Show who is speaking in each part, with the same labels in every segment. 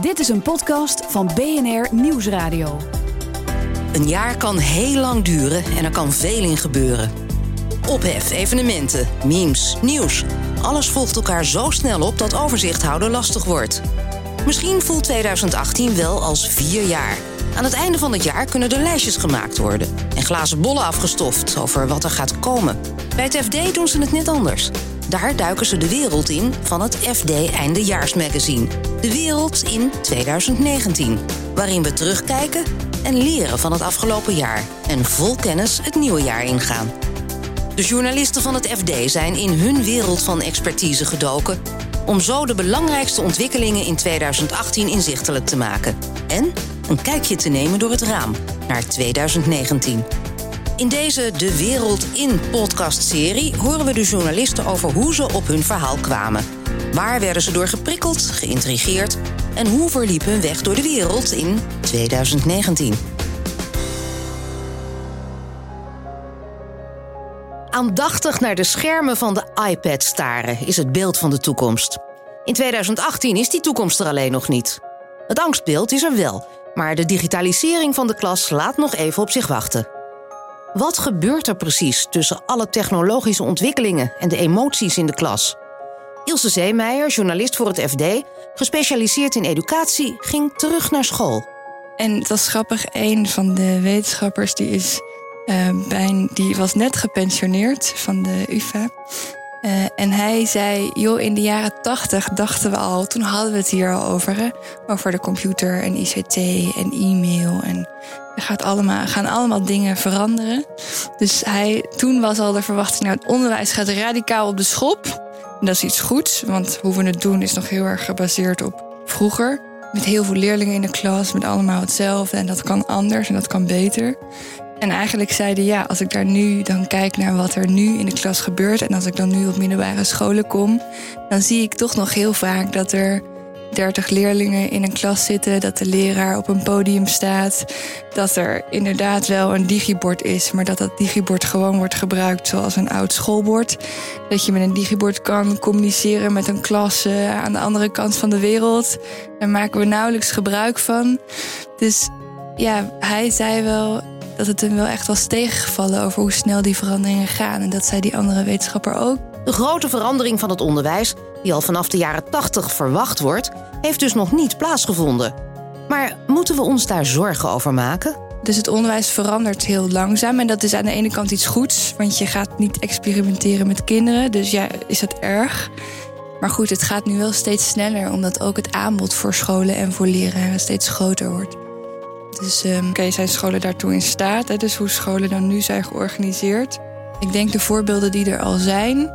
Speaker 1: Dit is een podcast van BNR Nieuwsradio.
Speaker 2: Een jaar kan heel lang duren en er kan veel in gebeuren. Ophef, evenementen, memes, nieuws. Alles volgt elkaar zo snel op dat overzicht houden lastig wordt. Misschien voelt 2018 wel als vier jaar. Aan het einde van het jaar kunnen er lijstjes gemaakt worden en glazen bollen afgestoft over wat er gaat komen. Bij het FD doen ze het net anders. Daar duiken ze de wereld in van het FD Eindejaarsmagazine. De wereld in 2019, waarin we terugkijken en leren van het afgelopen jaar en vol kennis het nieuwe jaar ingaan. De journalisten van het FD zijn in hun wereld van expertise gedoken om zo de belangrijkste ontwikkelingen in 2018 inzichtelijk te maken en een kijkje te nemen door het raam naar 2019. In deze De Wereld in podcast-serie horen we de journalisten over hoe ze op hun verhaal kwamen. Waar werden ze door geprikkeld, geïntrigeerd en hoe verliep hun weg door de wereld in 2019? Aandachtig naar de schermen van de iPad staren is het beeld van de toekomst. In 2018 is die toekomst er alleen nog niet. Het angstbeeld is er wel, maar de digitalisering van de klas laat nog even op zich wachten. Wat gebeurt er precies tussen alle technologische ontwikkelingen en de emoties in de klas? Ilse Zeemeijer, journalist voor het FD, gespecialiseerd in educatie, ging terug naar school.
Speaker 3: En dat is grappig, een van de wetenschappers die, is, uh, bij, die was net gepensioneerd van de UvA. Uh, en hij zei, joh, in de jaren tachtig dachten we al, toen hadden we het hier al over, over de computer en ICT en e-mail. En gaat allemaal, gaan allemaal dingen veranderen. Dus hij, toen was al de verwachting, nou, het onderwijs gaat radicaal op de schop. En dat is iets goeds, want hoe we het doen is nog heel erg gebaseerd op vroeger. Met heel veel leerlingen in de klas, met allemaal hetzelfde. En dat kan anders en dat kan beter. En eigenlijk zeiden ja, als ik daar nu dan kijk naar wat er nu in de klas gebeurt. En als ik dan nu op middelbare scholen kom, dan zie ik toch nog heel vaak dat er 30 leerlingen in een klas zitten, dat de leraar op een podium staat, dat er inderdaad wel een digibord is, maar dat dat digibord gewoon wordt gebruikt zoals een oud schoolbord. Dat je met een digibord kan communiceren met een klas uh, aan de andere kant van de wereld. Daar maken we nauwelijks gebruik van. Dus ja, hij zei wel dat het hem wel echt was tegengevallen over hoe snel die veranderingen gaan. En dat zei die andere wetenschapper ook.
Speaker 2: De grote verandering van het onderwijs, die al vanaf de jaren 80 verwacht wordt, heeft dus nog niet plaatsgevonden. Maar moeten we ons daar zorgen over maken?
Speaker 3: Dus het onderwijs verandert heel langzaam. En dat is aan de ene kant iets goeds, want je gaat niet experimenteren met kinderen. Dus ja, is dat erg. Maar goed, het gaat nu wel steeds sneller, omdat ook het aanbod voor scholen en voor leraren steeds groter wordt. Dus um, zijn scholen daartoe in staat? Hè? Dus hoe scholen dan nu zijn georganiseerd? Ik denk de voorbeelden die er al zijn,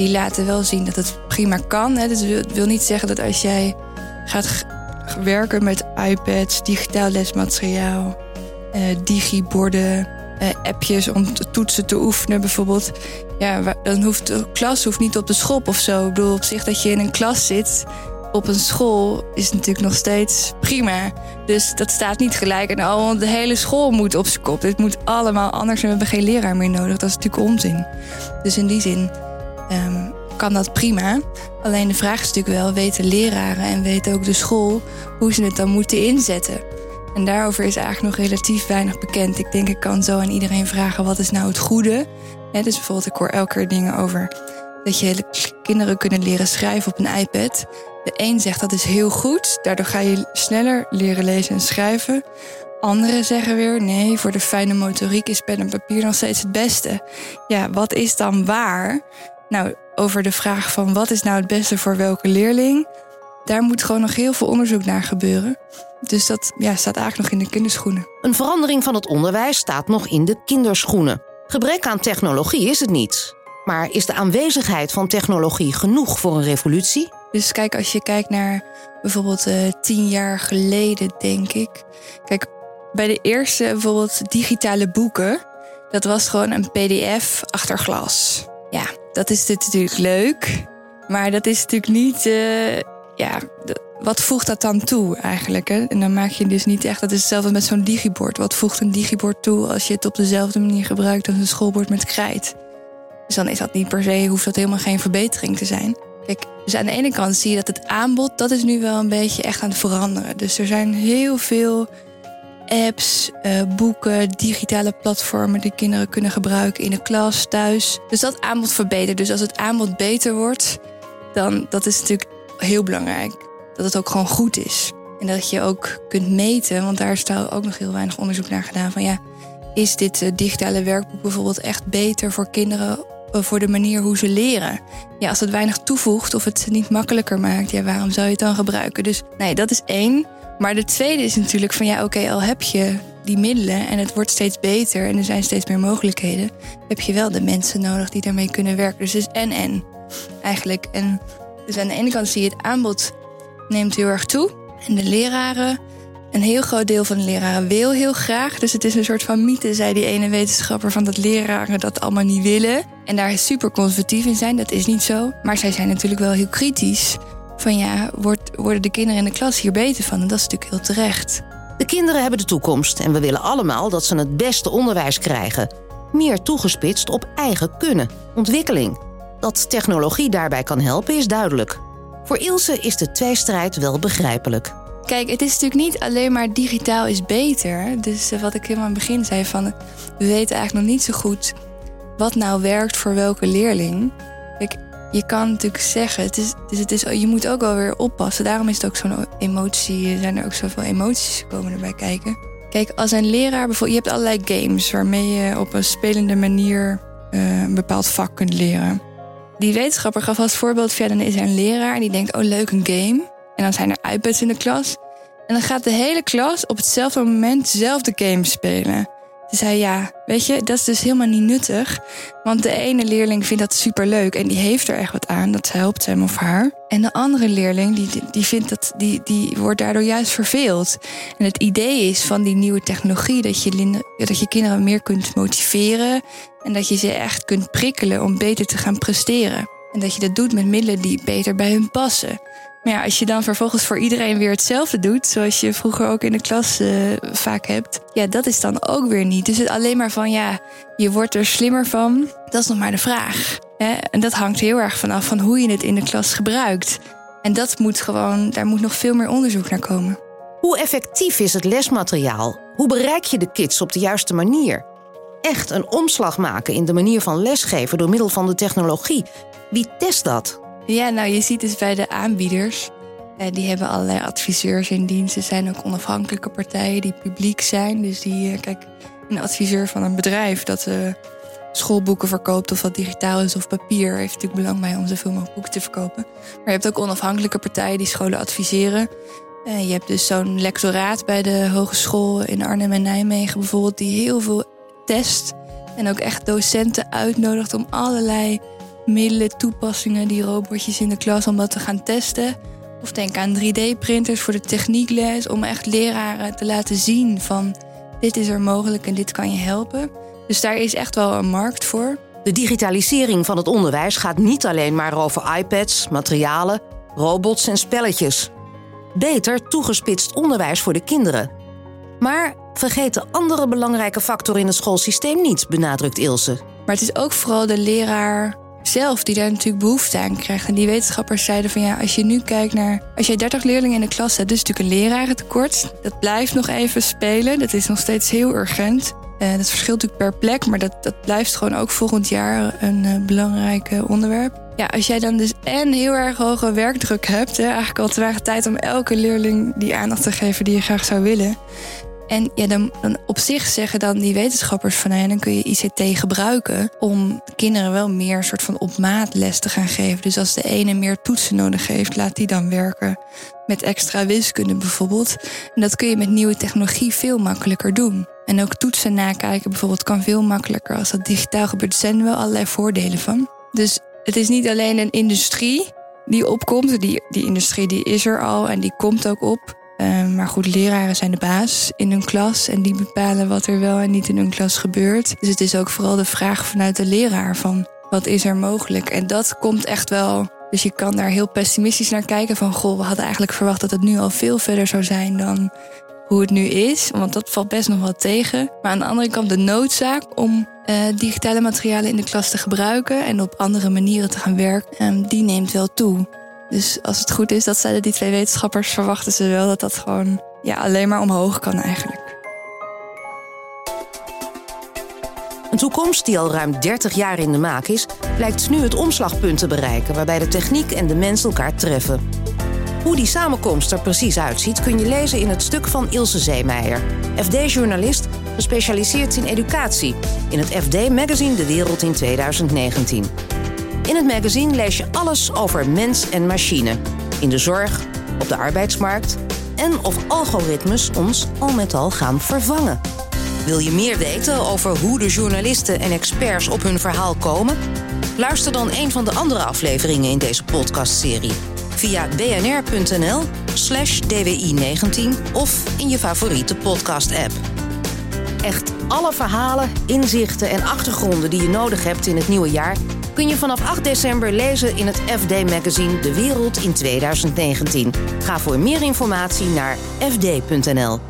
Speaker 3: die laten wel zien dat het prima kan. Hè? Dus het wil niet zeggen dat als jij gaat werken met iPads, digitaal lesmateriaal, uh, digiborden, uh, appjes om toetsen te oefenen bijvoorbeeld. Ja, dan hoeft de klas hoeft niet op de schop of zo. Ik bedoel, op zich dat je in een klas zit op een school is natuurlijk nog steeds prima. Dus dat staat niet gelijk en oh, de hele school moet op zijn kop. Dit moet allemaal anders en we hebben geen leraar meer nodig. Dat is natuurlijk onzin. Dus in die zin um, kan dat prima. Alleen de vraag is natuurlijk wel, weten leraren en weet ook de school hoe ze het dan moeten inzetten? En daarover is eigenlijk nog relatief weinig bekend. Ik denk, ik kan zo aan iedereen vragen, wat is nou het goede? Dus bijvoorbeeld, ik hoor elke keer dingen over dat je hele kinderen kunnen leren schrijven op een iPad. De een zegt dat is heel goed, daardoor ga je sneller leren lezen en schrijven. Anderen zeggen weer nee, voor de fijne motoriek is pen en papier nog steeds het beste. Ja, wat is dan waar? Nou, over de vraag van wat is nou het beste voor welke leerling, daar moet gewoon nog heel veel onderzoek naar gebeuren. Dus dat ja, staat eigenlijk nog in de kinderschoenen.
Speaker 2: Een verandering van het onderwijs staat nog in de kinderschoenen. Gebrek aan technologie is het niet. Maar is de aanwezigheid van technologie genoeg voor een revolutie?
Speaker 3: Dus kijk, als je kijkt naar bijvoorbeeld uh, tien jaar geleden, denk ik. Kijk, bij de eerste bijvoorbeeld digitale boeken, dat was gewoon een PDF achter glas. Ja, dat is natuurlijk leuk, maar dat is natuurlijk niet. Uh, ja, wat voegt dat dan toe eigenlijk? Hè? En dan maak je dus niet echt. Dat is hetzelfde met zo'n digibord. Wat voegt een digibord toe als je het op dezelfde manier gebruikt als een schoolbord met krijt? Dus dan is dat niet per se, hoeft dat helemaal geen verbetering te zijn. Kijk, dus aan de ene kant zie je dat het aanbod, dat is nu wel een beetje echt aan het veranderen. Dus er zijn heel veel apps, uh, boeken, digitale platformen die kinderen kunnen gebruiken in de klas, thuis. Dus dat aanbod verbetert. Dus als het aanbod beter wordt, dan dat is natuurlijk heel belangrijk. Dat het ook gewoon goed is. En dat je ook kunt meten, want daar is ook nog heel weinig onderzoek naar gedaan. Van ja, is dit uh, digitale werkboek bijvoorbeeld echt beter voor kinderen uh, voor de manier hoe ze leren? Ja, als het weinig toevoegt of het niet makkelijker maakt, ja, waarom zou je het dan gebruiken? Dus nee, dat is één. Maar de tweede is natuurlijk van ja, oké, al heb je die middelen en het wordt steeds beter en er zijn steeds meer mogelijkheden, heb je wel de mensen nodig die daarmee kunnen werken. Dus het is en en eigenlijk. En dus aan de ene kant zie je het aanbod neemt heel erg toe en de leraren. Een heel groot deel van de leraren wil heel graag. Dus het is een soort van mythe, zei die ene wetenschapper, van dat leraren dat allemaal niet willen. En daar super conservatief in zijn. Dat is niet zo. Maar zij zijn natuurlijk wel heel kritisch van ja, wordt, worden de kinderen in de klas hier beter van? En dat is natuurlijk heel terecht.
Speaker 2: De kinderen hebben de toekomst en we willen allemaal dat ze het beste onderwijs krijgen. Meer toegespitst op eigen kunnen, ontwikkeling. Dat technologie daarbij kan helpen is duidelijk. Voor Ilse is de tweestrijd wel begrijpelijk.
Speaker 3: Kijk, het is natuurlijk niet alleen maar digitaal is beter. Dus eh, wat ik helemaal aan het begin zei van... we weten eigenlijk nog niet zo goed wat nou werkt voor welke leerling. Kijk, je kan natuurlijk zeggen, het is, dus het is, je moet ook wel weer oppassen. Daarom is het ook zo'n emotie, zijn er ook zoveel emoties komen erbij kijken. Kijk, als een leraar bijvoorbeeld, je hebt allerlei games waarmee je op een spelende manier uh, een bepaald vak kunt leren. Die wetenschapper gaf als voorbeeld, ja, dan is er een leraar en die denkt, oh leuk, een game. En dan zijn er iPads in de klas. En dan gaat de hele klas op hetzelfde moment dezelfde game spelen. Ze zei ja, weet je, dat is dus helemaal niet nuttig. Want de ene leerling vindt dat superleuk en die heeft er echt wat aan. Dat helpt hem of haar. En de andere leerling, die, die, vindt dat, die, die wordt daardoor juist verveeld. En het idee is van die nieuwe technologie dat je, dat je kinderen meer kunt motiveren. En dat je ze echt kunt prikkelen om beter te gaan presteren. En dat je dat doet met middelen die beter bij hun passen. Maar ja, als je dan vervolgens voor iedereen weer hetzelfde doet, zoals je vroeger ook in de klas uh, vaak hebt, ja, dat is dan ook weer niet. Dus het alleen maar van ja, je wordt er slimmer van, dat is nog maar de vraag. Hè? En dat hangt heel erg vanaf van hoe je het in de klas gebruikt. En dat moet gewoon, daar moet nog veel meer onderzoek naar komen.
Speaker 2: Hoe effectief is het lesmateriaal? Hoe bereik je de kids op de juiste manier? Echt een omslag maken in de manier van lesgeven door middel van de technologie. Wie test dat?
Speaker 3: Ja, nou je ziet dus bij de aanbieders. Eh, die hebben allerlei adviseurs in dienst. Er zijn ook onafhankelijke partijen die publiek zijn. Dus die, eh, kijk, een adviseur van een bedrijf dat uh, schoolboeken verkoopt, of dat digitaal is of papier, heeft natuurlijk belang bij om zoveel mogelijk boeken te verkopen. Maar je hebt ook onafhankelijke partijen die scholen adviseren. Uh, je hebt dus zo'n lectoraat bij de hogeschool in Arnhem en Nijmegen bijvoorbeeld, die heel veel test. En ook echt docenten uitnodigt om allerlei middelen, toepassingen, die robotjes in de klas om dat te gaan testen. Of denk aan 3D-printers voor de techniekles, om echt leraren te laten zien van dit is er mogelijk en dit kan je helpen. Dus daar is echt wel een markt voor.
Speaker 2: De digitalisering van het onderwijs gaat niet alleen maar over iPads, materialen, robots en spelletjes. Beter toegespitst onderwijs voor de kinderen. Maar vergeet de andere belangrijke factor in het schoolsysteem niet, benadrukt Ilse.
Speaker 3: Maar het is ook vooral de leraar zelf die daar natuurlijk behoefte aan krijgt. En die wetenschappers zeiden van ja, als je nu kijkt naar. Als jij 30 leerlingen in de klas hebt, dus natuurlijk een lerarentekort. Dat blijft nog even spelen. Dat is nog steeds heel urgent. Uh, dat verschilt natuurlijk per plek, maar dat, dat blijft gewoon ook volgend jaar een uh, belangrijk uh, onderwerp. Ja, als jij dan dus en heel erg hoge werkdruk hebt, hè, eigenlijk al te weinig tijd om elke leerling die aandacht te geven die je graag zou willen. En ja, dan, op zich zeggen dan die wetenschappers van nou dan kun je ICT gebruiken om kinderen wel meer soort van op maat les te gaan geven. Dus als de ene meer toetsen nodig heeft, laat die dan werken met extra wiskunde bijvoorbeeld. En dat kun je met nieuwe technologie veel makkelijker doen. En ook toetsen nakijken bijvoorbeeld kan veel makkelijker als dat digitaal gebeurt. Er zijn wel allerlei voordelen van. Dus het is niet alleen een industrie die opkomt. Die, die industrie die is er al en die komt ook op. Ehm, maar goed, leraren zijn de baas in hun klas en die bepalen wat er wel en niet in hun klas gebeurt. Dus het is ook vooral de vraag vanuit de leraar van wat is er mogelijk? En dat komt echt wel. Dus je kan daar heel pessimistisch naar kijken van goh, we hadden eigenlijk verwacht dat het nu al veel verder zou zijn dan hoe het nu is. Want dat valt best nog wel tegen. Maar aan de andere kant de noodzaak om digitale materialen in de klas te gebruiken en op andere manieren te gaan werken, ehm, die neemt wel toe. Dus als het goed is, dat zeiden die twee wetenschappers, verwachten ze wel dat dat gewoon ja, alleen maar omhoog kan eigenlijk.
Speaker 2: Een toekomst die al ruim 30 jaar in de maak is, lijkt nu het omslagpunt te bereiken waarbij de techniek en de mens elkaar treffen. Hoe die samenkomst er precies uitziet kun je lezen in het stuk van Ilse Zeemeijer, FD-journalist gespecialiseerd in educatie, in het FD-magazine De Wereld in 2019. In het magazine lees je alles over mens en machine, in de zorg, op de arbeidsmarkt en of algoritmes ons al met al gaan vervangen. Wil je meer weten over hoe de journalisten en experts op hun verhaal komen? Luister dan een van de andere afleveringen in deze podcastserie via bnr.nl/slash dwi19 of in je favoriete podcast-app. Echt alle verhalen, inzichten en achtergronden die je nodig hebt in het nieuwe jaar kun je vanaf 8 december lezen in het FD-magazine De Wereld in 2019. Ga voor meer informatie naar fd.nl.